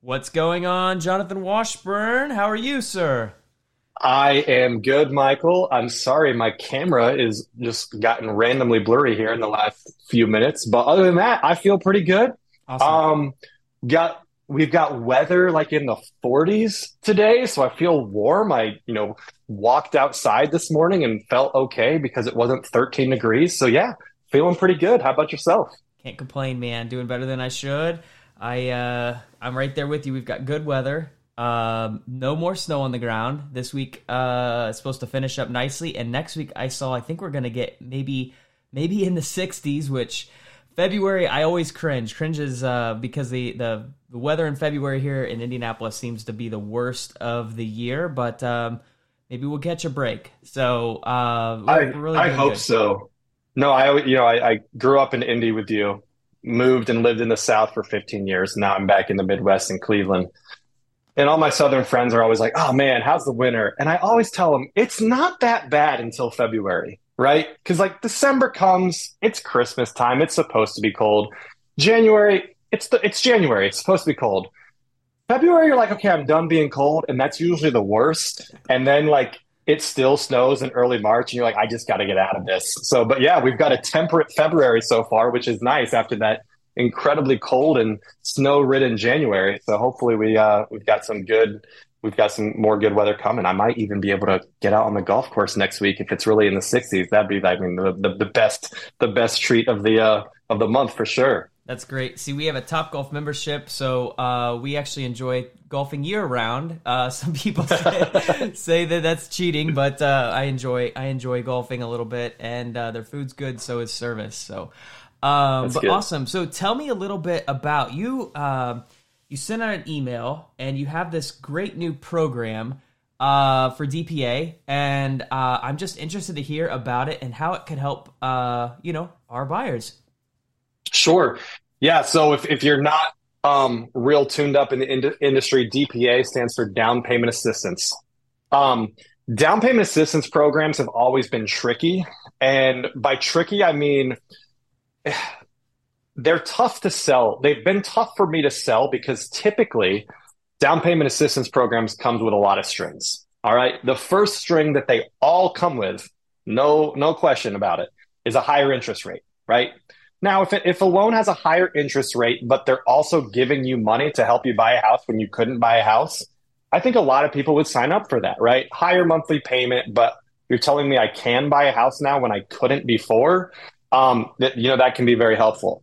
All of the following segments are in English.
What's going on, Jonathan Washburn? How are you, sir? I am good, Michael. I'm sorry, my camera is just gotten randomly blurry here in the last few minutes, but other than that, I feel pretty good. Awesome. Um, got we've got weather like in the 40s today, so I feel warm. I you know walked outside this morning and felt okay because it wasn't 13 degrees. So yeah, feeling pretty good. How about yourself? Can't complain, man. Doing better than I should. I uh, I'm right there with you. We've got good weather. Um, no more snow on the ground this week. Uh, supposed to finish up nicely, and next week I saw. I think we're gonna get maybe maybe in the 60s, which February I always cringe. Cringes uh, because the, the the weather in February here in Indianapolis seems to be the worst of the year, but um, maybe we'll catch a break. So uh, I really I hope good. so. No, I you know I, I grew up in Indy with you, moved and lived in the South for 15 years. Now I'm back in the Midwest in Cleveland. And all my Southern friends are always like, oh man, how's the winter? And I always tell them it's not that bad until February, right? Because like December comes, it's Christmas time, it's supposed to be cold. January, it's the it's January, it's supposed to be cold. February, you're like, okay, I'm done being cold, and that's usually the worst. And then like it still snows in early March, and you're like, I just got to get out of this. So, but yeah, we've got a temperate February so far, which is nice after that incredibly cold and snow-ridden January. So hopefully we uh, we've got some good we've got some more good weather coming. I might even be able to get out on the golf course next week if it's really in the 60s. That'd be I mean the, the, the best the best treat of the uh, of the month for sure. That's great. See, we have a Top Golf membership, so uh, we actually enjoy golfing year round. Uh, some people say, say that that's cheating, but uh, I enjoy I enjoy golfing a little bit, and uh, their food's good, so is service. So, um, but good. awesome. So, tell me a little bit about you. You sent out an email, and you have this great new program uh, for DPA, and uh, I'm just interested to hear about it and how it could help. Uh, you know, our buyers. Sure. Yeah. So if, if you're not um, real tuned up in the ind- industry, DPA stands for down payment assistance. Um, down payment assistance programs have always been tricky. And by tricky, I mean they're tough to sell. They've been tough for me to sell because typically down payment assistance programs comes with a lot of strings. All right. The first string that they all come with, no, no question about it, is a higher interest rate, right? Now, if, it, if a loan has a higher interest rate, but they're also giving you money to help you buy a house when you couldn't buy a house, I think a lot of people would sign up for that, right? Higher monthly payment, but you're telling me I can buy a house now when I couldn't before. Um, that you know that can be very helpful.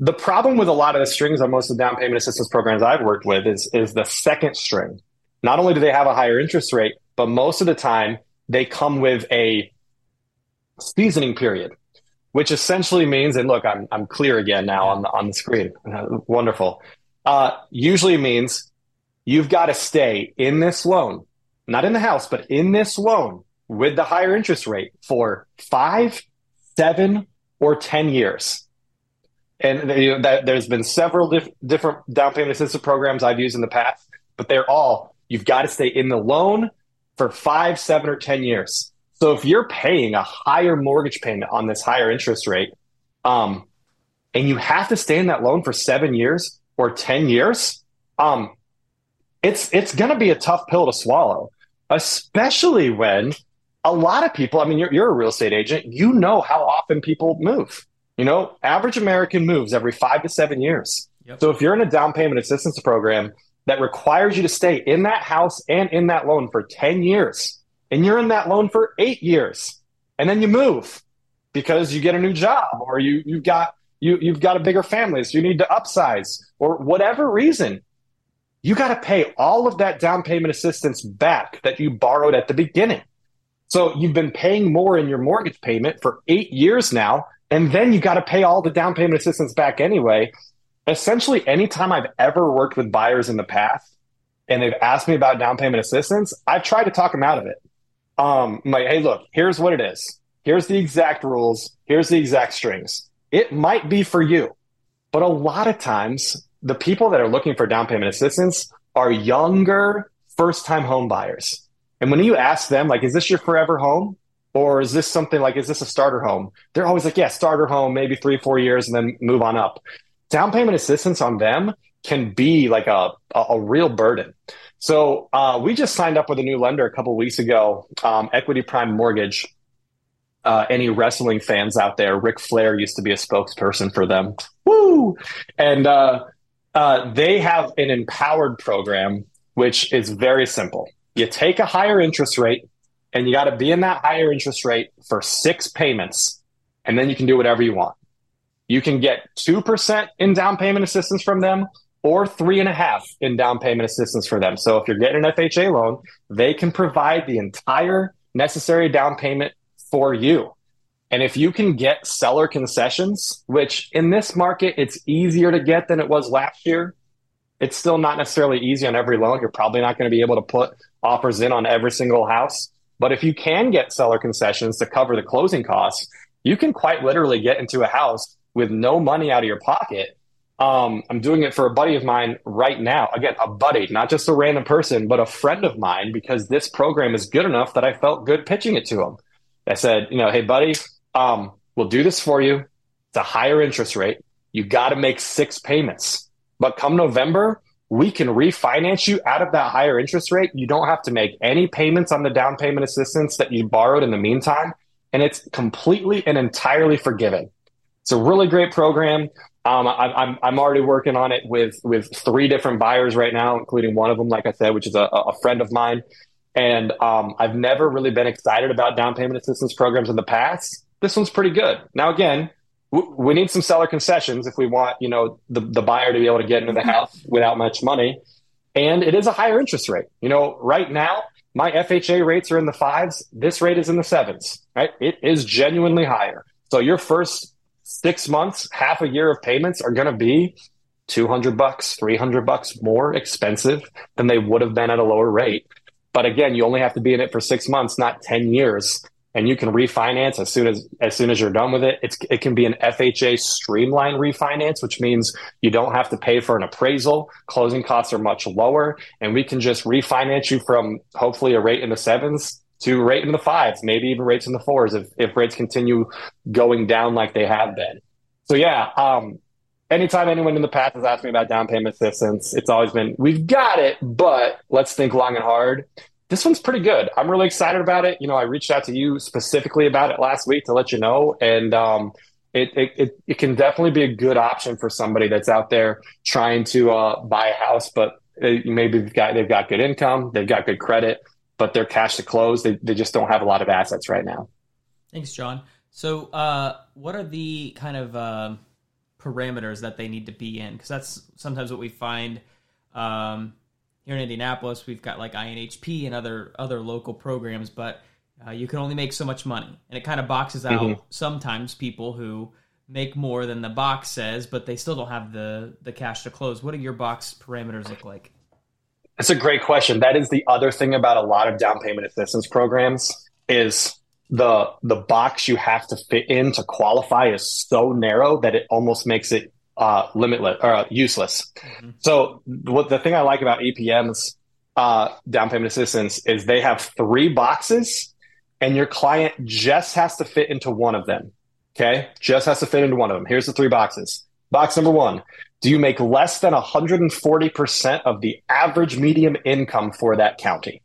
The problem with a lot of the strings on most of the down payment assistance programs I've worked with is is the second string. Not only do they have a higher interest rate, but most of the time they come with a seasoning period which essentially means, and look, I'm I'm clear again now on the on the screen. Wonderful. Uh, usually means you've got to stay in this loan, not in the house, but in this loan with the higher interest rate for five, seven, or ten years. And you know, that, there's been several dif- different down payment assistance programs I've used in the past, but they're all you've got to stay in the loan for five, seven, or ten years. So if you're paying a higher mortgage payment on this higher interest rate, um, and you have to stay in that loan for seven years or ten years, um, it's it's going to be a tough pill to swallow, especially when a lot of people. I mean, you're you're a real estate agent. You know how often people move. You know, average American moves every five to seven years. Yep. So if you're in a down payment assistance program that requires you to stay in that house and in that loan for ten years and you're in that loan for eight years and then you move because you get a new job or you you've got you you've got a bigger family so you need to upsize or whatever reason you got to pay all of that down payment assistance back that you borrowed at the beginning so you've been paying more in your mortgage payment for eight years now and then you got to pay all the down payment assistance back anyway essentially anytime i've ever worked with buyers in the past and they've asked me about down payment assistance i've tried to talk them out of it um, I'm like, hey, look, here's what it is. Here's the exact rules. Here's the exact strings. It might be for you, but a lot of times the people that are looking for down payment assistance are younger first time home buyers. And when you ask them, like, is this your forever home? Or is this something like, is this a starter home? They're always like, yeah, starter home, maybe three, four years, and then move on up. Down payment assistance on them can be like a, a, a real burden. So uh, we just signed up with a new lender a couple weeks ago, um, Equity Prime Mortgage. Uh, any wrestling fans out there, Ric Flair used to be a spokesperson for them. Woo! And uh, uh they have an empowered program, which is very simple. You take a higher interest rate, and you got to be in that higher interest rate for six payments, and then you can do whatever you want. You can get 2% in down payment assistance from them or three and a half in down payment assistance for them. So if you're getting an FHA loan, they can provide the entire necessary down payment for you. And if you can get seller concessions, which in this market, it's easier to get than it was last year. It's still not necessarily easy on every loan. You're probably not going to be able to put offers in on every single house. But if you can get seller concessions to cover the closing costs, you can quite literally get into a house with no money out of your pocket. Um, I'm doing it for a buddy of mine right now. Again, a buddy, not just a random person, but a friend of mine, because this program is good enough that I felt good pitching it to him. I said, you know, hey, buddy, um, we'll do this for you. It's a higher interest rate. You got to make six payments. But come November, we can refinance you out of that higher interest rate. You don't have to make any payments on the down payment assistance that you borrowed in the meantime. And it's completely and entirely forgiven. It's a really great program. Um, I, I'm I'm already working on it with with three different buyers right now, including one of them, like I said, which is a, a friend of mine. And um, I've never really been excited about down payment assistance programs in the past. This one's pretty good. Now, again, we need some seller concessions if we want, you know, the, the buyer to be able to get into the house without much money. And it is a higher interest rate. You know, right now, my FHA rates are in the fives. This rate is in the sevens, right? It is genuinely higher. So your first six months, half a year of payments are going to be 200 bucks, 300 bucks more expensive than they would have been at a lower rate. But again, you only have to be in it for six months, not 10 years and you can refinance as soon as as soon as you're done with it. It's it can be an FHA streamline refinance, which means you don't have to pay for an appraisal. Closing costs are much lower, and we can just refinance you from hopefully a rate in the sevens to rate in the fives, maybe even rates in the fours if if rates continue going down like they have been. So yeah, um, anytime anyone in the past has asked me about down payment assistance, it's always been we've got it, but let's think long and hard this one's pretty good. I'm really excited about it. You know, I reached out to you specifically about it last week to let you know, and um, it, it, it it can definitely be a good option for somebody that's out there trying to uh, buy a house, but maybe they've got they've got good income, they've got good credit, but they're cash to close. They they just don't have a lot of assets right now. Thanks, John. So, uh, what are the kind of uh, parameters that they need to be in? Because that's sometimes what we find. Um, here in Indianapolis, we've got like INHP and other other local programs, but uh, you can only make so much money, and it kind of boxes out mm-hmm. sometimes people who make more than the box says, but they still don't have the the cash to close. What do your box parameters look like? That's a great question. That is the other thing about a lot of down payment assistance programs is the the box you have to fit in to qualify is so narrow that it almost makes it uh, limitless or uh, useless. Mm-hmm. So what the thing I like about EPM's uh, down payment assistance is they have three boxes, and your client just has to fit into one of them. Okay, just has to fit into one of them. Here's the three boxes. Box number one: Do you make less than 140 percent of the average medium income for that county?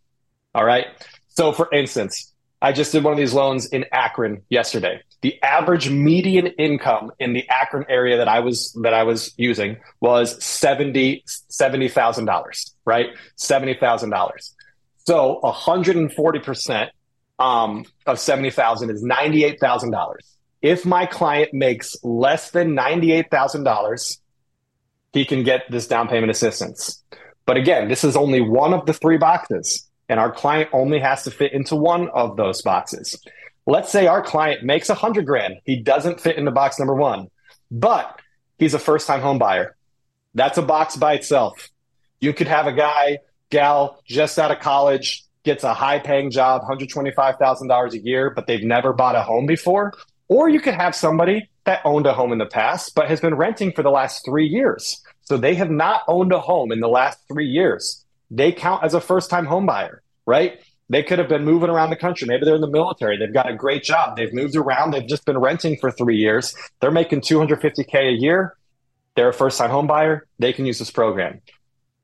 All right. So, for instance, I just did one of these loans in Akron yesterday the average median income in the Akron area that I was that I was using was seventy seventy thousand dollars, right? Seventy thousand dollars. So hundred and forty percent um, of seventy thousand is ninety eight thousand dollars. If my client makes less than ninety eight thousand dollars, he can get this down payment assistance. But again, this is only one of the three boxes, and our client only has to fit into one of those boxes. Let's say our client makes a hundred grand. He doesn't fit into box number one, but he's a first time home buyer. That's a box by itself. You could have a guy, gal, just out of college, gets a high paying job, $125,000 a year, but they've never bought a home before. Or you could have somebody that owned a home in the past, but has been renting for the last three years. So they have not owned a home in the last three years. They count as a first time home buyer, right? They could have been moving around the country. Maybe they're in the military. They've got a great job. They've moved around. They've just been renting for three years. They're making 250K a year. They're a first time home buyer. They can use this program.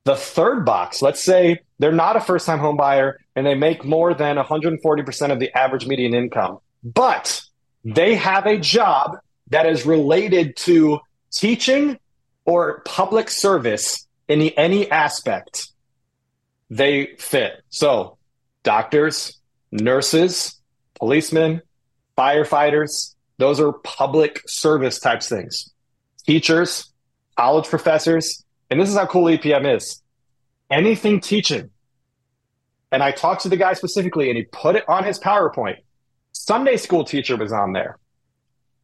The third box, let's say they're not a first time home buyer and they make more than 140% of the average median income, but they have a job that is related to teaching or public service in the, any aspect. They fit. So, doctors, nurses, policemen, firefighters, those are public service types things. Teachers, college professors, and this is how cool EPM is. Anything teaching. And I talked to the guy specifically and he put it on his PowerPoint. Sunday school teacher was on there.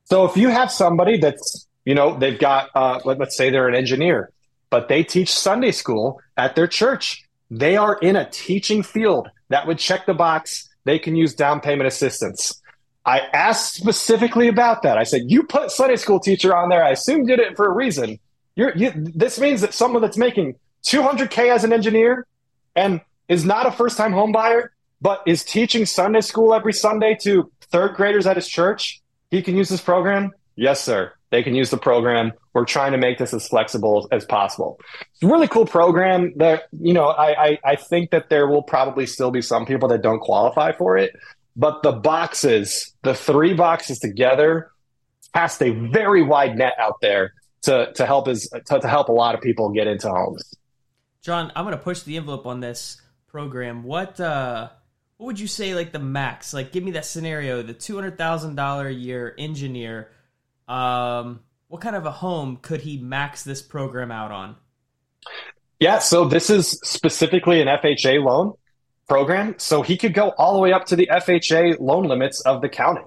So if you have somebody that's, you know, they've got, uh, let, let's say they're an engineer, but they teach Sunday school at their church, they are in a teaching field that would check the box. They can use down payment assistance. I asked specifically about that. I said, You put Sunday school teacher on there. I assume you did it for a reason. You, this means that someone that's making 200K as an engineer and is not a first time home buyer, but is teaching Sunday school every Sunday to third graders at his church, he can use this program? Yes, sir. They can use the program. We're trying to make this as flexible as possible. It's a really cool program that, you know, I, I, I think that there will probably still be some people that don't qualify for it. But the boxes, the three boxes together, cast a very wide net out there to to help is to, to help a lot of people get into homes. John, I'm going to push the envelope on this program. What uh, what would you say like the max? Like, give me that scenario. The two hundred thousand dollar a year engineer. Um, what kind of a home could he max this program out on? Yeah, so this is specifically an FHA loan program. So he could go all the way up to the FHA loan limits of the county.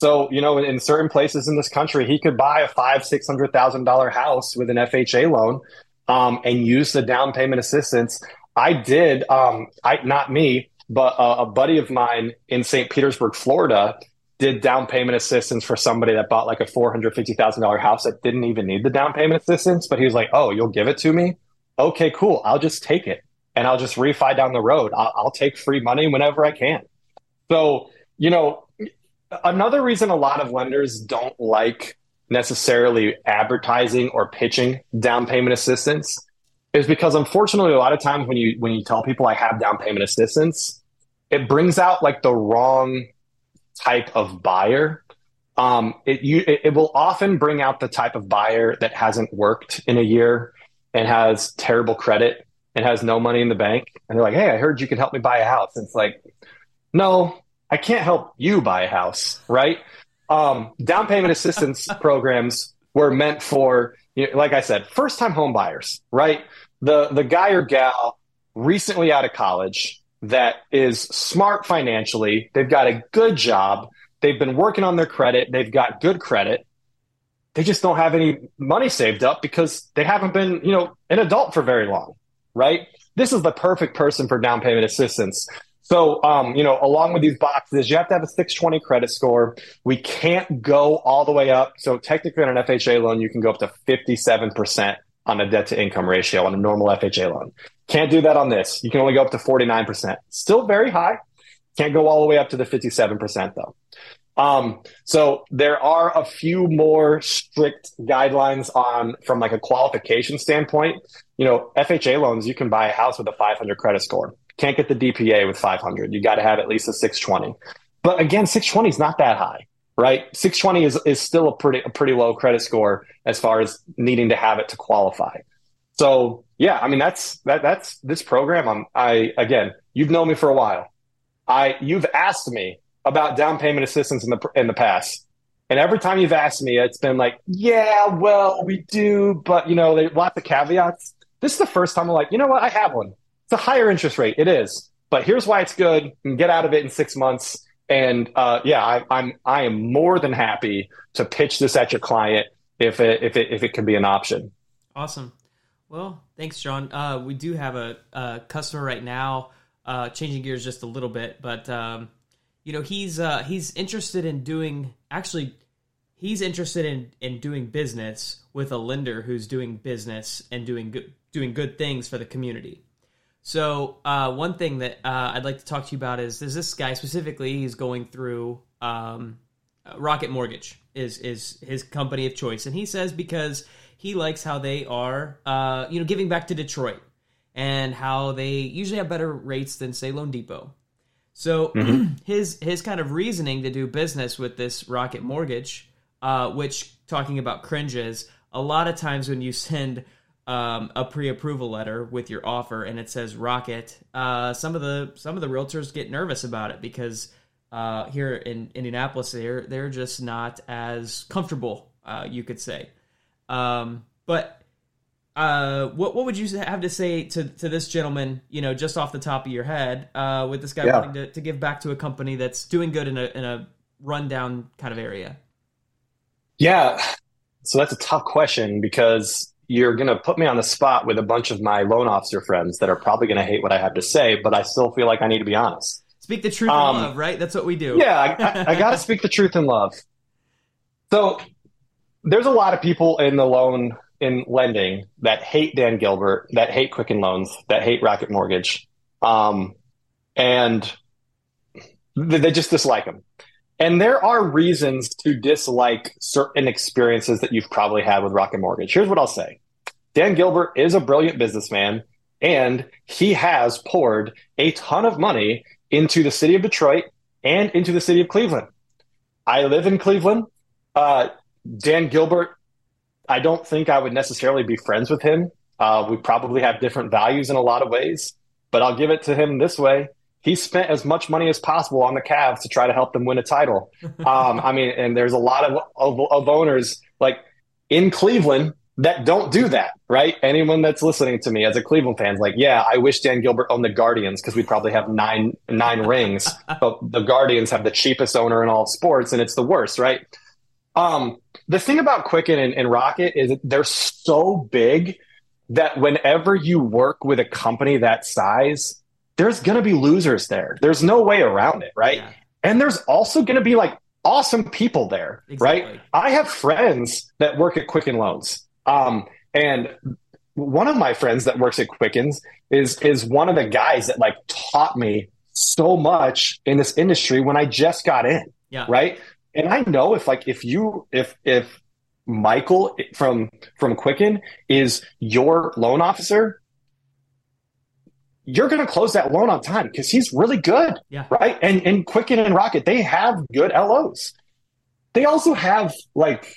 So, you know, in certain places in this country, he could buy a five, six hundred thousand dollar house with an FHA loan um, and use the down payment assistance. I did, um, I not me, but a, a buddy of mine in St. Petersburg, Florida, did down payment assistance for somebody that bought like a four hundred fifty thousand dollar house that didn't even need the down payment assistance. But he was like, "Oh, you'll give it to me? Okay, cool. I'll just take it and I'll just refi down the road. I'll, I'll take free money whenever I can." So, you know, another reason a lot of lenders don't like necessarily advertising or pitching down payment assistance is because unfortunately a lot of times when you when you tell people I have down payment assistance, it brings out like the wrong type of buyer. Um, it, you, it, it will often bring out the type of buyer that hasn't worked in a year and has terrible credit and has no money in the bank. And they're like, "Hey, I heard you can help me buy a house." And it's like, no, I can't help you buy a house, right? Um, down payment assistance programs were meant for, you know, like I said, first time home buyers, right? The the guy or gal recently out of college that is smart financially, they've got a good job, they've been working on their credit, they've got good credit. They just don't have any money saved up because they haven't been, you know, an adult for very long, right? This is the perfect person for down payment assistance. So, um, you know, along with these boxes, you have to have a 620 credit score. We can't go all the way up. So, technically, on an FHA loan, you can go up to 57% on a debt to income ratio on a normal FHA loan. Can't do that on this. You can only go up to 49%. Still very high. Can't go all the way up to the 57%, though. Um, so there are a few more strict guidelines on from like a qualification standpoint. You know, FHA loans, you can buy a house with a 500 credit score. Can't get the DPA with 500. You got to have at least a 620. But again, 620 is not that high, right? 620 is, is still a pretty a pretty low credit score as far as needing to have it to qualify. So yeah, I mean that's that that's this program. I'm I again, you've known me for a while. I you've asked me about down payment assistance in the in the past. And every time you've asked me, it's been like, yeah, well, we do, but you know, they lots of caveats. This is the first time I'm like, you know what, I have one. It's a higher interest rate. It is, but here's why it's good. Get out of it in six months. And uh, yeah, I, I'm I am more than happy to pitch this at your client if it if it if it can be an option. Awesome. Well, thanks, John. Uh, we do have a, a customer right now. Uh, changing gears just a little bit, but um, you know he's uh, he's interested in doing actually he's interested in in doing business with a lender who's doing business and doing good doing good things for the community. So uh, one thing that uh, I'd like to talk to you about is there's this guy specifically. He's going through um, Rocket Mortgage is is his company of choice, and he says because he likes how they are, uh, you know, giving back to Detroit and how they usually have better rates than say Loan Depot. So mm-hmm. his his kind of reasoning to do business with this Rocket Mortgage, uh, which talking about cringes, a lot of times when you send um, a pre-approval letter with your offer and it says Rocket, uh, some of the some of the realtors get nervous about it because uh, here in Indianapolis they're they're just not as comfortable, uh, you could say. Um, but uh, what what would you have to say to, to this gentleman? You know, just off the top of your head, uh, with this guy yeah. wanting to, to give back to a company that's doing good in a in a rundown kind of area. Yeah, so that's a tough question because you're going to put me on the spot with a bunch of my loan officer friends that are probably going to hate what I have to say, but I still feel like I need to be honest. Speak the truth um, in love, right? That's what we do. Yeah, I, I, I got to speak the truth in love. So there's a lot of people in the loan in lending that hate Dan Gilbert, that hate Quicken Loans, that hate Rocket Mortgage, um, and they just dislike them. And there are reasons to dislike certain experiences that you've probably had with Rocket Mortgage. Here's what I'll say Dan Gilbert is a brilliant businessman, and he has poured a ton of money into the city of Detroit and into the city of Cleveland. I live in Cleveland. Uh, Dan Gilbert, I don't think I would necessarily be friends with him. Uh, we probably have different values in a lot of ways, but I'll give it to him this way he spent as much money as possible on the Cavs to try to help them win a title. Um, I mean, and there's a lot of, of, of owners like in Cleveland that don't do that, right? Anyone that's listening to me as a Cleveland fan is like, yeah, I wish Dan Gilbert owned the Guardians because we'd probably have nine nine rings, but the Guardians have the cheapest owner in all sports, and it's the worst, right? Um, the thing about Quicken and, and Rocket is they're so big that whenever you work with a company that size, there's going to be losers there. There's no way around it, right? Yeah. And there's also going to be like awesome people there, exactly. right? I have friends that work at Quicken Loans. Um, and one of my friends that works at Quickens is is one of the guys that like taught me so much in this industry when I just got in. Yeah. Right. And I know if like if you if if Michael from from Quicken is your loan officer, you're going to close that loan on time because he's really good. Yeah. Right. And, and Quicken and Rocket, they have good LOs. They also have like,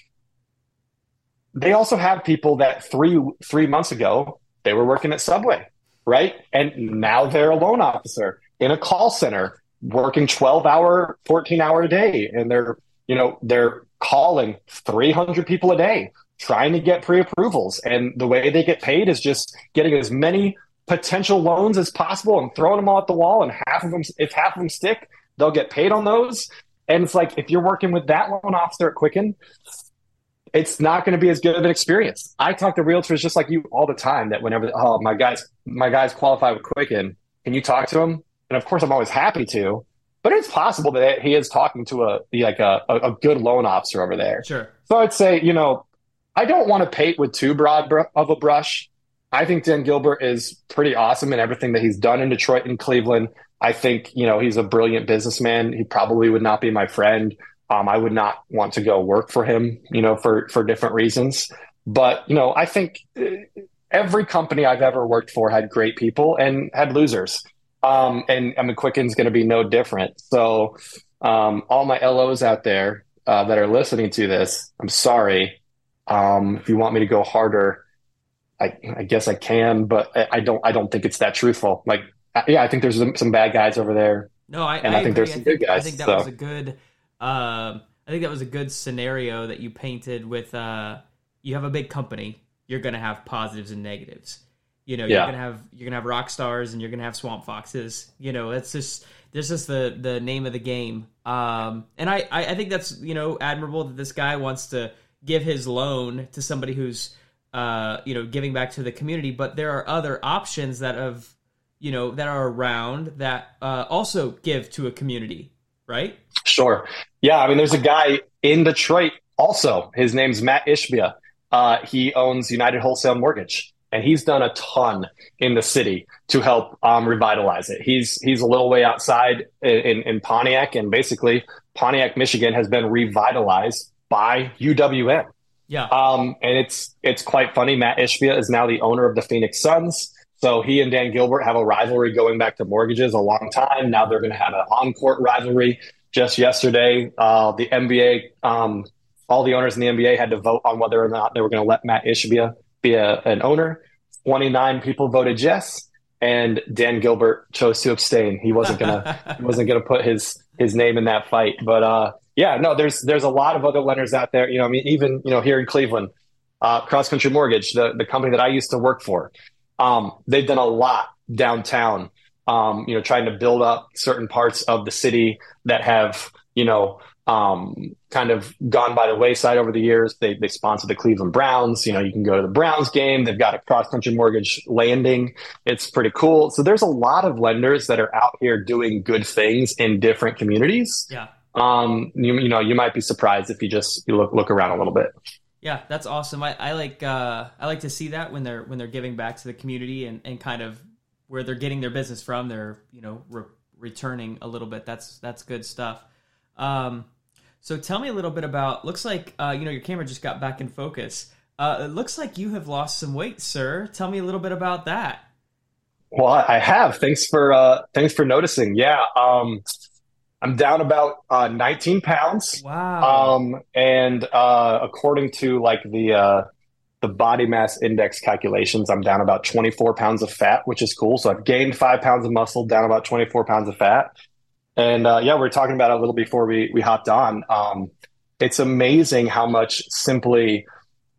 they also have people that three, three months ago, they were working at Subway. Right. And now they're a loan officer in a call center working 12 hour, 14 hour a day. And they're, you know, they're calling 300 people a day trying to get pre-approvals and the way they get paid is just getting as many potential loans as possible and throwing them all at the wall. And half of them, if half of them stick, they'll get paid on those. And it's like if you're working with that loan officer at Quicken, it's not going to be as good of an experience. I talk to realtors just like you all the time. That whenever oh my guys my guys qualify with Quicken, can you talk to him? And of course, I'm always happy to. But it's possible that he is talking to a like a, a good loan officer over there. Sure. So I'd say you know I don't want to paint with too broad of a brush. I think Dan Gilbert is pretty awesome in everything that he's done in Detroit and Cleveland. I think, you know, he's a brilliant businessman. He probably would not be my friend. Um, I would not want to go work for him, you know, for, for different reasons. But, you know, I think uh, every company I've ever worked for had great people and had losers. Um, and I mean, Quicken's going to be no different. So, um, all my LOs out there uh, that are listening to this, I'm sorry. Um, if you want me to go harder, I, I guess I can, but I, I, don't. I don't think it's that truthful. Like, yeah, I think there's some, bad guys over there. No, I, and I, I think there's some good guys. I think that so. was a good. Um, I think that was a good scenario that you painted with. Uh, you have a big company. You're going to have positives and negatives. You know, you're gonna have you're gonna have rock stars and you're gonna have swamp foxes. You know, that's just this is the the name of the game. Um, and I I think that's you know admirable that this guy wants to give his loan to somebody who's uh, you know, giving back to the community. But there are other options that have, you know, that are around that uh, also give to a community, right? Sure. Yeah. I mean, there's a guy in Detroit Also, his name's Matt Ishbia. Uh, he owns United Wholesale Mortgage, and he's done a ton in the city to help um, revitalize it. He's he's a little way outside in, in Pontiac, and basically Pontiac, Michigan, has been revitalized by UWM. Yeah, um, and it's it's quite funny. Matt Ishbia is now the owner of the Phoenix Suns. So he and Dan Gilbert have a rivalry going back to mortgages a long time. Now they're going to have an on-court rivalry. Just yesterday, uh, the NBA um, all the owners in the NBA had to vote on whether or not they were going to let Matt Ishbia be a, an owner. 29 people voted yes, and Dan Gilbert chose to abstain. He wasn't gonna he wasn't gonna put his his name in that fight. But uh, yeah, no, there's there's a lot of other lenders out there. You know, I mean, even you know here in Cleveland, uh, Cross Country Mortgage, the the company that I used to work for, um, they've done a lot downtown. Um, you know, trying to build up certain parts of the city that have you know um, kind of gone by the wayside over the years. They they sponsor the Cleveland Browns. You know, you can go to the Browns game. They've got a cross country mortgage landing. It's pretty cool. So there's a lot of lenders that are out here doing good things in different communities. Yeah. Um, you, you know, you might be surprised if you just you look look around a little bit. Yeah, that's awesome. I, I like uh, I like to see that when they're when they're giving back to the community and, and kind of where they're getting their business from. They're you know re- returning a little bit. That's that's good stuff. Um, so tell me a little bit about. Looks like uh, you know your camera just got back in focus. Uh, it looks like you have lost some weight, sir. Tell me a little bit about that. Well, I have. Thanks for uh, thanks for noticing. Yeah, um, I'm down about uh, 19 pounds. Wow. Um, and uh, according to like the uh, the body mass index calculations, I'm down about 24 pounds of fat, which is cool. So I've gained five pounds of muscle, down about 24 pounds of fat. And uh, yeah, we are talking about it a little before we we hopped on. Um, it's amazing how much simply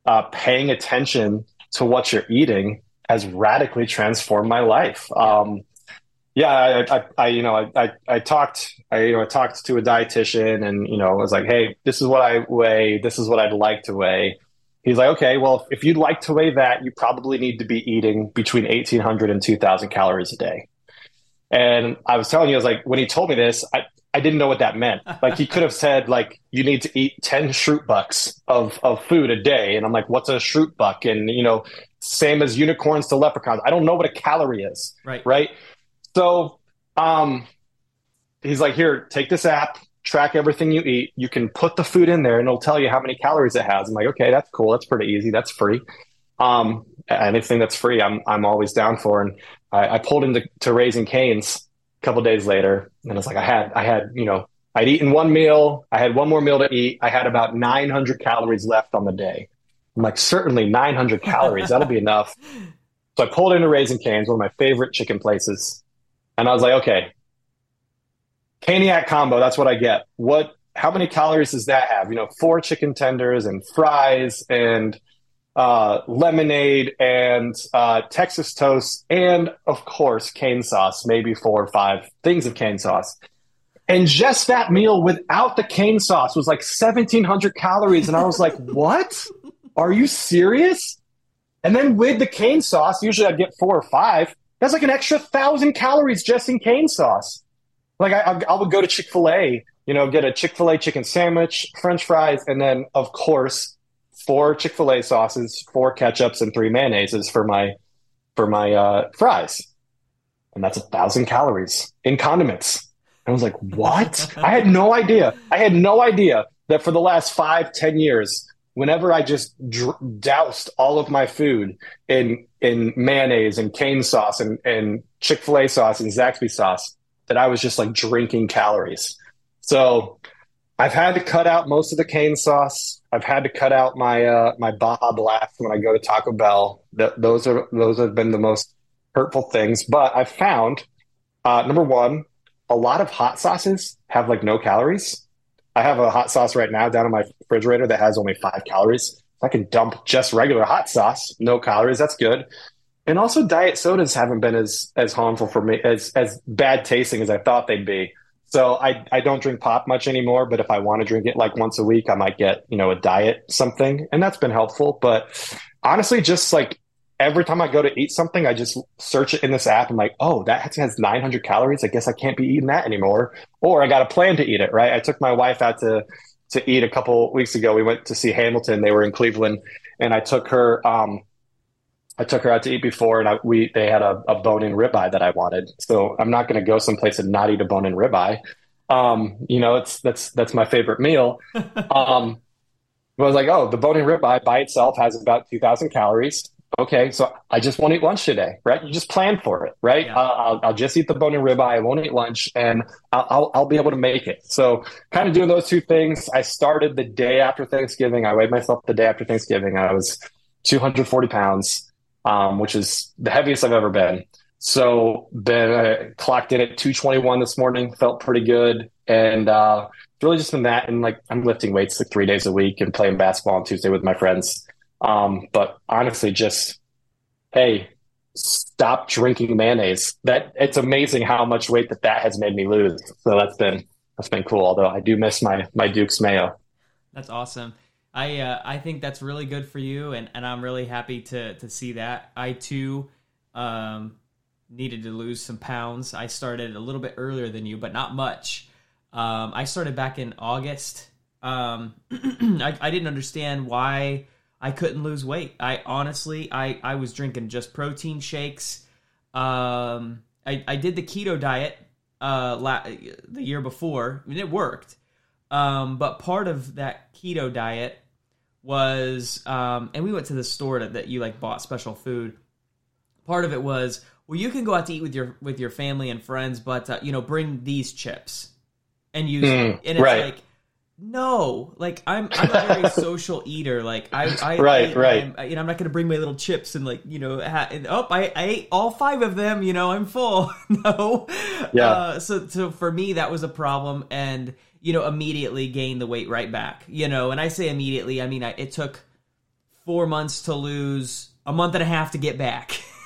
uh, paying attention to what you're eating has radically transformed my life. Um, yeah, I, I, I, you know, I, I, I, talked, I, you know, I talked to a dietitian, and you know, I was like, hey, this is what I weigh. This is what I'd like to weigh. He's like, okay, well, if you'd like to weigh that, you probably need to be eating between 1,800 and 2,000 calories a day. And I was telling you, I was like, when he told me this, I, I didn't know what that meant. Like he could have said, like, you need to eat 10 Schrute bucks of, of food a day. And I'm like, what's a Schrute buck? And, you know, same as unicorns to leprechauns. I don't know what a calorie is. Right. Right. So, um, he's like, here, take this app, track everything you eat. You can put the food in there and it'll tell you how many calories it has. I'm like, okay, that's cool. That's pretty easy. That's free. Um, anything that's free, I'm, I'm always down for. And I, I pulled into to Raising Cane's a couple days later, and it's like I had I had you know I'd eaten one meal, I had one more meal to eat, I had about 900 calories left on the day. I'm like certainly 900 calories, that'll be enough. So I pulled into Raising Cane's, one of my favorite chicken places, and I was like, okay, Caniac combo, that's what I get. What? How many calories does that have? You know, four chicken tenders and fries and uh, lemonade and uh, Texas toast, and of course, cane sauce, maybe four or five things of cane sauce. And just that meal without the cane sauce was like 1,700 calories. And I was like, what? Are you serious? And then with the cane sauce, usually I'd get four or five. That's like an extra thousand calories just in cane sauce. Like I, I would go to Chick fil A, you know, get a Chick fil A chicken sandwich, french fries, and then, of course, four Chick Fil A sauces, four ketchups, and three mayonnaises for my for my uh, fries, and that's a thousand calories in condiments. I was like, what? I had no idea. I had no idea that for the last five, ten years, whenever I just dr- doused all of my food in in mayonnaise and cane sauce and, and Chick Fil A sauce and Zaxby sauce, that I was just like drinking calories. So I've had to cut out most of the cane sauce. I've had to cut out my uh, my Baja Blast when I go to Taco Bell. Th- those are those have been the most hurtful things. But I've found uh, number one, a lot of hot sauces have like no calories. I have a hot sauce right now down in my refrigerator that has only five calories. I can dump just regular hot sauce, no calories. That's good. And also, diet sodas haven't been as as harmful for me as as bad tasting as I thought they'd be. So I, I don't drink pop much anymore, but if I want to drink it like once a week, I might get, you know, a diet something. And that's been helpful. But honestly, just like every time I go to eat something, I just search it in this app. I'm like, oh, that has 900 calories. I guess I can't be eating that anymore. Or I got a plan to eat it, right? I took my wife out to to eat a couple weeks ago. We went to see Hamilton. They were in Cleveland, and I took her. Um, I took her out to eat before, and I, we they had a, a bone-in ribeye that I wanted. So I'm not going to go someplace and not eat a bone-in ribeye. Um, you know, it's that's that's my favorite meal. Um, I was like, oh, the bone-in ribeye by itself has about 2,000 calories. Okay, so I just won't eat lunch today, right? You just plan for it, right? Yeah. I'll, I'll, just eat the bone-in ribeye. I won't eat lunch, and I'll, I'll, I'll be able to make it. So, kind of doing those two things. I started the day after Thanksgiving. I weighed myself the day after Thanksgiving. I was 240 pounds, um, which is the heaviest I've ever been. So, been uh, clocked in at 221 this morning. Felt pretty good, and uh, really just been that. And like, I'm lifting weights like three days a week and playing basketball on Tuesday with my friends. Um, but honestly, just hey, stop drinking mayonnaise. That it's amazing how much weight that that has made me lose. So that's been that's been cool. Although I do miss my my Duke's mayo. That's awesome. I uh, I think that's really good for you, and, and I'm really happy to to see that. I too um, needed to lose some pounds. I started a little bit earlier than you, but not much. Um, I started back in August. Um, I, I didn't understand why I couldn't lose weight. I honestly, I, I was drinking just protein shakes. Um, I, I did the keto diet uh, la- the year before. I mean, it worked. Um, but part of that keto diet was, um, and we went to the store that, that you like bought special food. Part of it was, well, you can go out to eat with your with your family and friends, but uh, you know, bring these chips and use. Mm, and it's right. like no, like I'm I'm a very social eater. Like I, I right, I, right. I'm, you know, I'm not gonna bring my little chips and like you know, ha- and, oh, I, I ate all five of them. You know, I'm full. no, yeah. Uh, so so for me, that was a problem, and you know, immediately gained the weight right back. You know, and I say immediately, I mean, I, it took four months to lose, a month and a half to get back.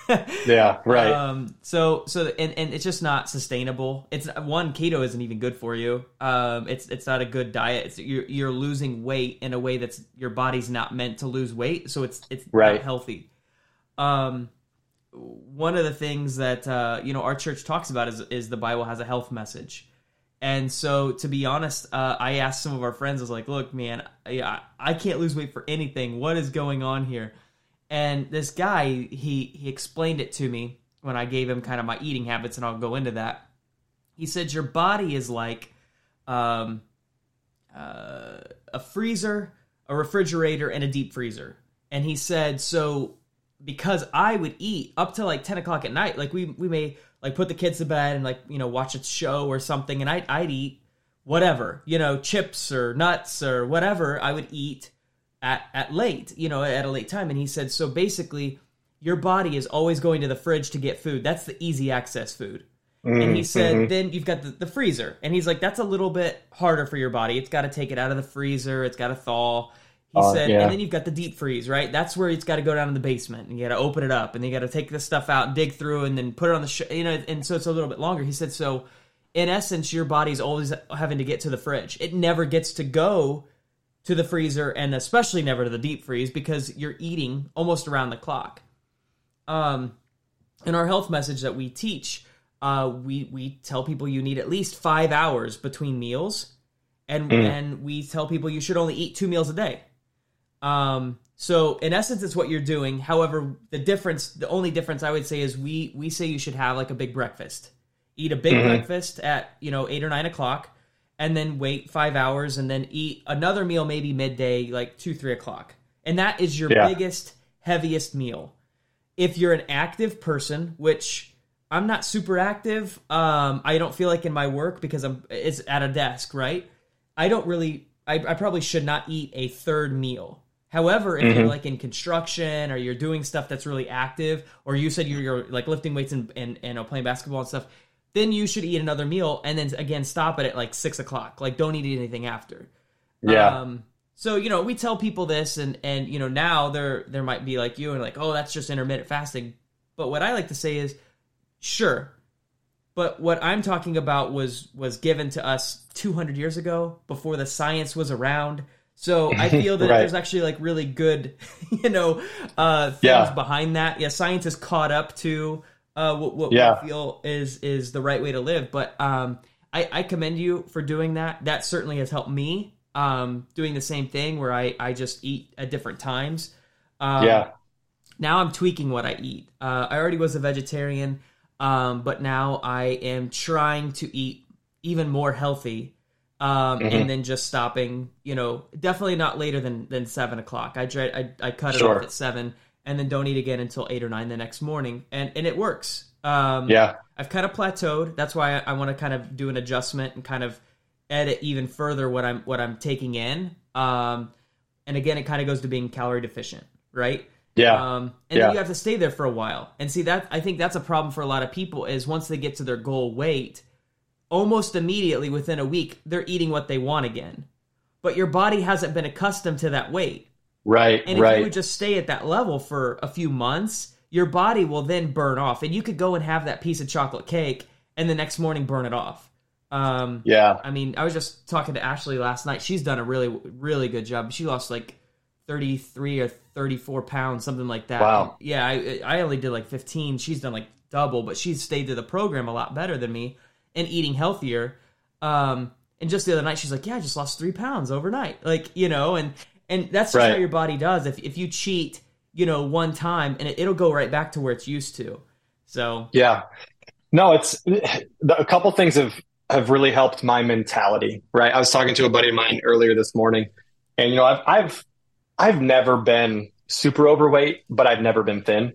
yeah, right. Um, so so and, and it's just not sustainable. It's one keto isn't even good for you. Um, it's it's not a good diet. It's, you're you're losing weight in a way that's your body's not meant to lose weight, so it's it's right. not healthy. Um, one of the things that uh, you know our church talks about is is the Bible has a health message. And so, to be honest, uh, I asked some of our friends. I was like, "Look, man, I, I can't lose weight for anything. What is going on here?" And this guy, he he explained it to me when I gave him kind of my eating habits, and I'll go into that. He said your body is like um, uh, a freezer, a refrigerator, and a deep freezer. And he said so because I would eat up to like ten o'clock at night. Like we we may like put the kids to bed and like you know watch a show or something, and I'd I'd eat whatever you know chips or nuts or whatever I would eat at at late, you know, at a late time. And he said, so basically, your body is always going to the fridge to get food. That's the easy access food. Mm-hmm. And he said, mm-hmm. then you've got the, the, freezer. And he's like, that's a little bit harder for your body. It's got to take it out of the freezer. It's got to thaw. He uh, said, yeah. and then you've got the deep freeze, right? That's where it's got to go down in the basement and you got to open it up and you got to take the stuff out and dig through and then put it on the, sh- you know, and so it's a little bit longer. He said, so in essence, your body's always having to get to the fridge. It never gets to go to the freezer and especially never to the deep freeze because you're eating almost around the clock. Um, in our health message that we teach, uh, we we tell people you need at least five hours between meals, and mm. and we tell people you should only eat two meals a day. Um, so in essence, it's what you're doing. However, the difference, the only difference I would say is we we say you should have like a big breakfast, eat a big mm-hmm. breakfast at you know eight or nine o'clock and then wait five hours and then eat another meal maybe midday, like two, three o'clock. And that is your yeah. biggest, heaviest meal. If you're an active person, which I'm not super active, um, I don't feel like in my work because I'm it's at a desk, right? I don't really I, I probably should not eat a third meal. However, if mm-hmm. you're like in construction or you're doing stuff that's really active, or you said you're, you're like lifting weights and, and, and playing basketball and stuff, then you should eat another meal and then again stop it at like six o'clock. Like don't eat anything after. Yeah. Um, so you know we tell people this and and you know now there there might be like you and like oh that's just intermittent fasting. But what I like to say is sure. But what I'm talking about was was given to us 200 years ago before the science was around. So I feel that right. there's actually like really good, you know, uh, things yeah. behind that. Yeah, science has caught up to uh, what, what yeah. we feel is is the right way to live. But um, I, I commend you for doing that. That certainly has helped me um, doing the same thing where I, I just eat at different times. Um, yeah. Now I'm tweaking what I eat. Uh, I already was a vegetarian, um, but now I am trying to eat even more healthy. Um, Mm-hmm. and then just stopping, you know, definitely not later than, than seven o'clock. I, dread, I, I cut it Sure. off at seven and then don't eat again until eight or nine the next morning. And, and it works. Um, Yeah. I've kind of plateaued. That's why I, I want to kind of do an adjustment and kind of edit even further what I'm what I'm taking in. Um, and again, it kind of goes to being calorie deficient, right? Yeah. Um, and Yeah. then you have to stay there for a while. And see that I think that's a problem for a lot of people is once they get to their goal weight, almost immediately within a week they're eating what they want again. But your body hasn't been accustomed to that weight. Right. And if right. you would just stay at that level for a few months, your body will then burn off. And you could go and have that piece of chocolate cake and the next morning burn it off. Um, yeah. I mean, I was just talking to Ashley last night. She's done a really, really good job. She lost like 33 or 34 pounds, something like that. Wow. Yeah, I, I only did like 15. She's done like double, but she's stayed to the program a lot better than me and eating healthier. Um, and just the other night, she's like, "Yeah, I just lost three pounds overnight." Like you know, and and that's just Right. how your body does. If if you cheat, you know, one time, and it, it'll go right back to where it's used to. So Yeah. No, it's a couple things have have really helped my mentality, right? I was talking to a buddy of mine earlier this morning, and you know, I've I've I've never been super overweight, but I've never been thin.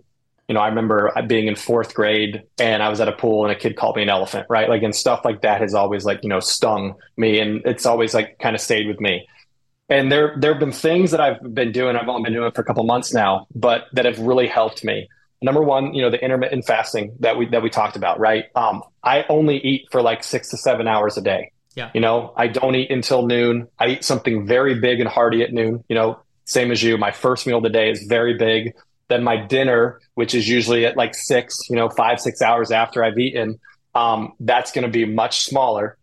You know, I remember being in fourth grade and I was at a pool and a kid called me an elephant, right? Like, and stuff like that has always like, you know, stung me and it's always like kind of stayed with me. And there, there have been things that I've been doing. I've only been doing it for a couple months now, but that have really helped me. Number one, you know, the intermittent fasting that we that we talked about, right? Um, I only eat for like six to seven hours a day. Yeah. You know, I don't eat until noon. I eat something very big and hearty at noon. You know, same as you. My first meal of the day is very big. Then my dinner, which is usually at like six, you know, five six hours after I've eaten, um, that's going to be much smaller.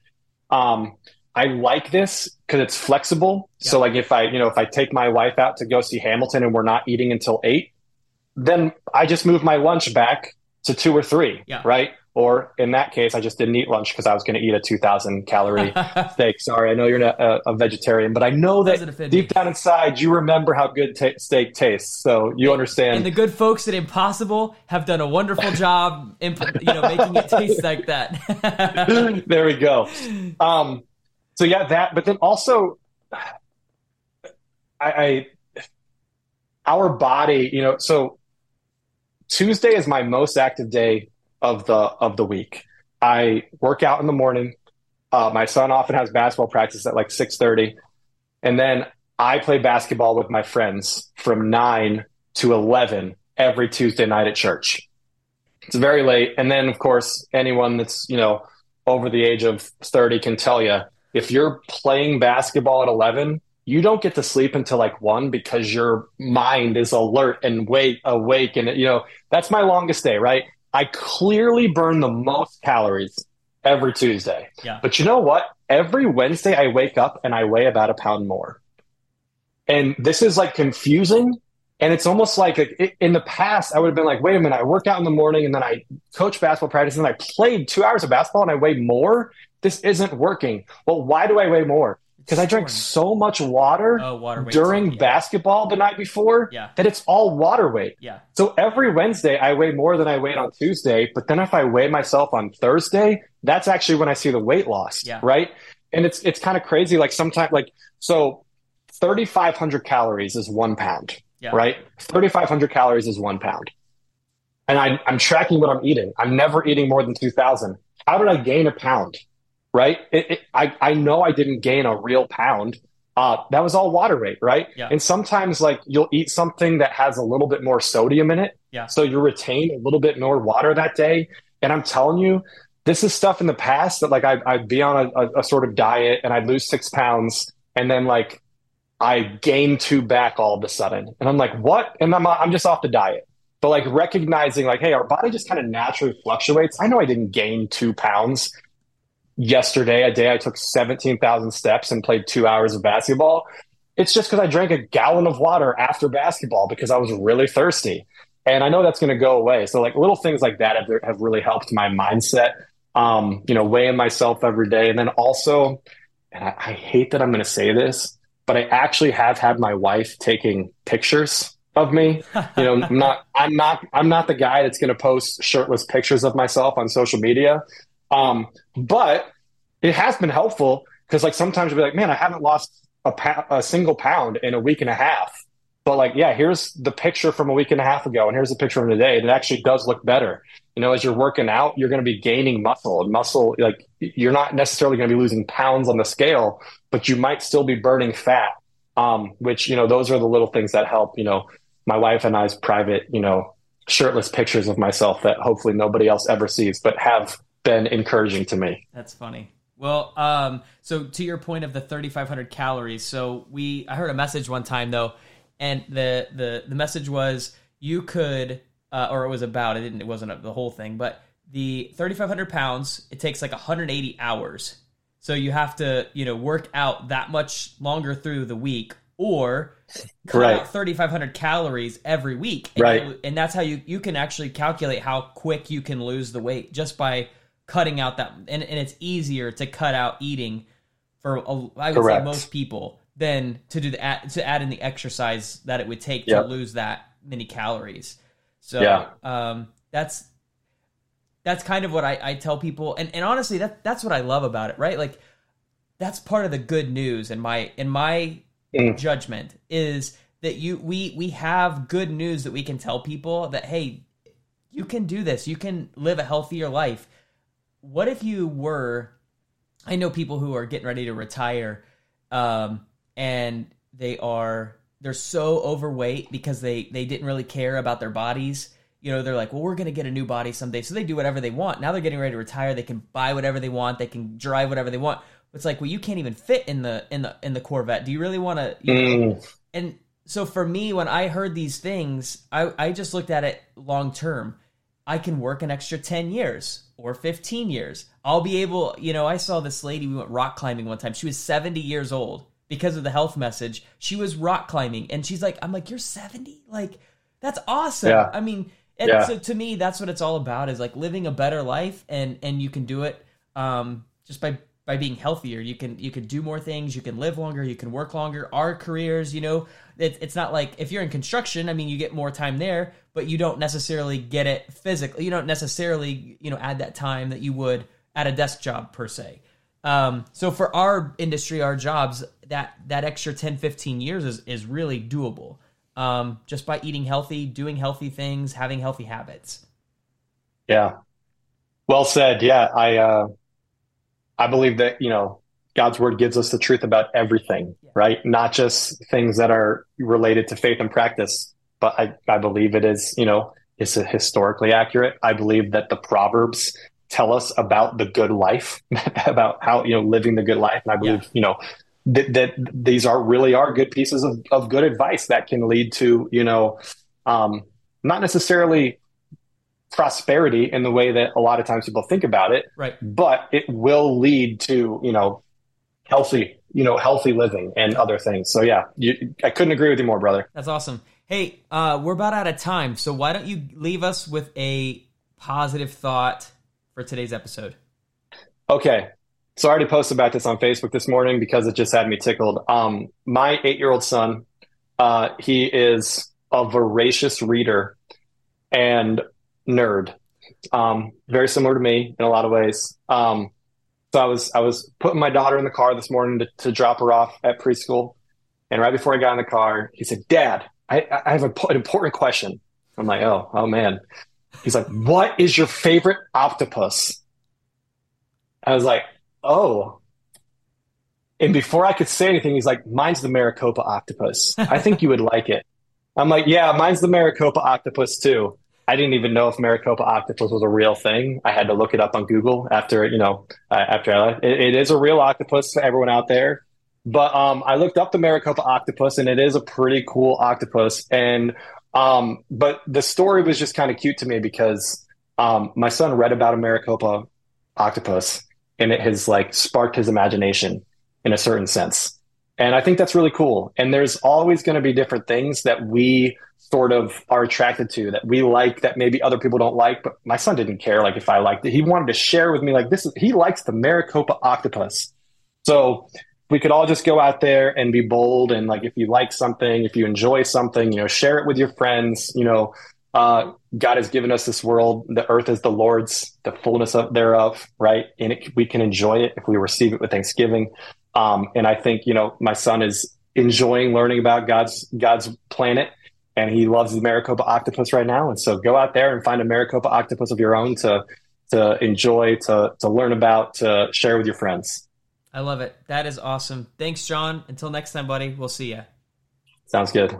Um, I like this because it's flexible. So like if I, you know, if I take my wife out to go see Hamilton and we're not eating until eight, then I just move my lunch back to two or three, Yeah. right? Or in that case, I just didn't eat lunch because I was going to eat a 2,000 calorie steak. Sorry, I know you're not a, a vegetarian, but I know that deep down inside you remember how good ta steak tastes. So you understand. and the good folks at Impossible have done a wonderful job, imp- you know, making it taste like that. there we go. Um, so yeah, that. But then also, I, I, our body, you know. So Tuesday is my most active day of the of the week. I work out in the morning. Uh, my son often has basketball practice at like six thirty, and then I play basketball with my friends from nine to eleven every Tuesday night at church. It's very late, and then of course anyone that's you know over the age of 30 can tell you if you're playing basketball at 11 you don't get to sleep until like 1 because your mind is alert and wake awake and you know that's my longest day right i clearly burn the most calories every tuesday Yeah. but you know what every wednesday i wake up and i weigh about a pound more and this is like confusing and it's almost like in the past i would have been like wait a minute i work out in the morning and then i coach basketball practice and then I played two hours of basketball and I weigh more. This isn't working. Well, why do I weigh more? Because I drank so much water Oh, water during yeah. basketball the night before Yeah. that it's all water weight. Yeah. So every Wednesday I weigh more than I weighed on Tuesday, but then if I weigh myself on Thursday, that's actually when I see the weight loss, Yeah. right? And it's it's kind of crazy. Like sometimes, like so, thirty five hundred calories is one pound, Yeah. right? Thirty five hundred calories is one pound, and I, I'm tracking what I'm eating. I'm never eating more than two thousand. How did I gain a pound? Right? It, it, I I know I didn't gain a real pound. Uh, that was all water weight, right? Yeah. And sometimes, like you'll eat something that has a little bit more sodium in it, Yeah. so you retain a little bit more water that day. And I'm telling you, this is stuff in the past that like I'd, I'd be on a, a, a sort of diet and I'd lose six pounds, and then like I gain two back all of a sudden, and I'm like, what? And I'm I'm just off the diet. But like recognizing like, hey, our body just kind of naturally fluctuates. I know I didn't gain two pounds yesterday, a day I took 17,000 steps and played two hours of basketball. It's just because I drank a gallon of water after basketball because I was really thirsty. And I know that's going to go away. So, like, little things like that have, have really helped my mindset, um, you know, weighing myself every day. And then also, and I, I hate that I'm going to say this, but I actually have had my wife taking pictures of me. You know, I'm not, I'm not, I'm not the guy that's going to post shirtless pictures of myself on social media. Um, but it has been helpful because like sometimes you'll be like, man, I haven't lost a, pa- a single pound in a week and a half. But like, yeah, here's the picture from a week and a half ago, and here's the picture from today. And it actually does look better. You know, as you're working out, you're going to be gaining muscle. And muscle, like, you're not necessarily going to be losing pounds on the scale, but you might still be burning fat. Um, which you know, those are the little things that help. You know, my wife and I's private, you know, shirtless pictures of myself that hopefully nobody else ever sees, but have been encouraging to me. That's funny. Well, um, so to your point of the 3,500 calories, so we I heard a message one time though and the the the message was you could uh, or it was about it didn't it wasn't the whole thing but the 3500 pounds it takes like 180 hours so you have to you know work out that much longer through the week or cut right. out 3500 calories every week and right you, and that's how you you can actually calculate how quick you can lose the weight just by cutting out that and, and it's easier to cut out eating for a, I would Correct. say most people than to do the to add in the exercise that it would take yep. to lose that many calories. So yeah. um, that's that's kind of what I, I tell people, and, and honestly, that that's what I love about it, right? Like that's part of the good news in my in my mm. judgment is that you we we have good news that we can tell people that hey, you can do this, you can live a healthier life. What if you were? I know people who are getting ready to retire. Um, and they are they're so overweight because they they didn't really care about their bodies. You know, they're like, well, we're going to get a new body someday, so they do whatever they want. Now they're getting ready to retire. They can buy whatever they want. They can drive whatever they want. It's like, well, you can't even fit in the in the in the Corvette. Do you really want to? Mm. And so for me, when I heard these things, I I just looked at it long term. I can work an extra 10 years or 15 years. I'll be able, you know, I saw this lady, we went rock climbing one time. She was 70 years old because of the health message. She was rock climbing and she's like, I'm like, you're 70? Like, that's awesome. Yeah. I mean, and yeah. so to me, that's what it's all about is like living a better life and, and you can do it, um, just by, by being healthier. You can, you can do more things. You can live longer. You can work longer. Our careers, you know, it, it's not like if you're in construction, I mean, you get more time there, but you don't necessarily get it physically. You don't necessarily, you know, add that time that you would at a desk job per se. Um, so for our industry, our jobs, that that extra 10, 15 years is is really doable. Um, just by eating healthy, doing healthy things, having healthy habits. Yeah. Well said. Yeah, I uh, I believe that you know God's word gives us the truth about everything, right? Not just things that are related to faith and practice, but I I believe it is you know is historically accurate. I believe that the Proverbs tell us about the good life, about how, you know, living the good life. And I believe, yeah. you know, that, that, these are really are good pieces of, of good advice that can lead to, you know, um, not necessarily prosperity in the way that a lot of times people think about it, right? But it will lead to, you know, healthy, you know, healthy living and other things. So yeah, you, I couldn't agree with you more, brother. That's awesome. Hey, uh, we're about out of time, so why don't you leave us with a positive thought for today's episode? Okay. So I already posted about this on Facebook this morning because it just had me tickled. Um, my eight year old son, uh, he is a voracious reader and nerd. Um, very similar to me in a lot of ways. Um, so I was I was putting my daughter in the car this morning to, to drop her off at preschool, and right before I got in the car, he said, "Dad, I, I have a, an important question." I'm like, "Oh, oh man." He's like, "What is your favorite octopus?" I was like, "Oh." And before I could say anything, he's like, "Mine's the Maricopa octopus. I think you would like it." I'm like, "Yeah, mine's the Maricopa octopus too." I didn't even know if Maricopa octopus was a real thing. I had to look it up on Google after you know uh, after I left. It, it is a real octopus for everyone out there. But um, I looked up the Maricopa octopus, and it is a pretty cool octopus. And um, but the story was just kind of cute to me because um, my son read about a Maricopa octopus and it has like sparked his imagination in a certain sense. And I think that's really cool. And there's always going to be different things that we sort of are attracted to that we like that maybe other people don't like. But my son didn't care like if I liked it. He wanted to share with me like this is he likes the Maricopa octopus. So we could all just go out there and be bold and like if you like something, if you enjoy something, you know, share it with your friends. You know, uh, God has given us this world. The earth is the Lord's, the fullness of thereof, right? And it, we can enjoy it if we receive it with thanksgiving. Um, and I think you know my son is enjoying learning about God's God's planet, and he loves the Maricopa octopus right now. And so go out there and find a Maricopa octopus of your own to to enjoy, to to learn about, to share with your friends. I love it. That is awesome. Thanks, John. Until next time, buddy. We'll see you. Sounds good.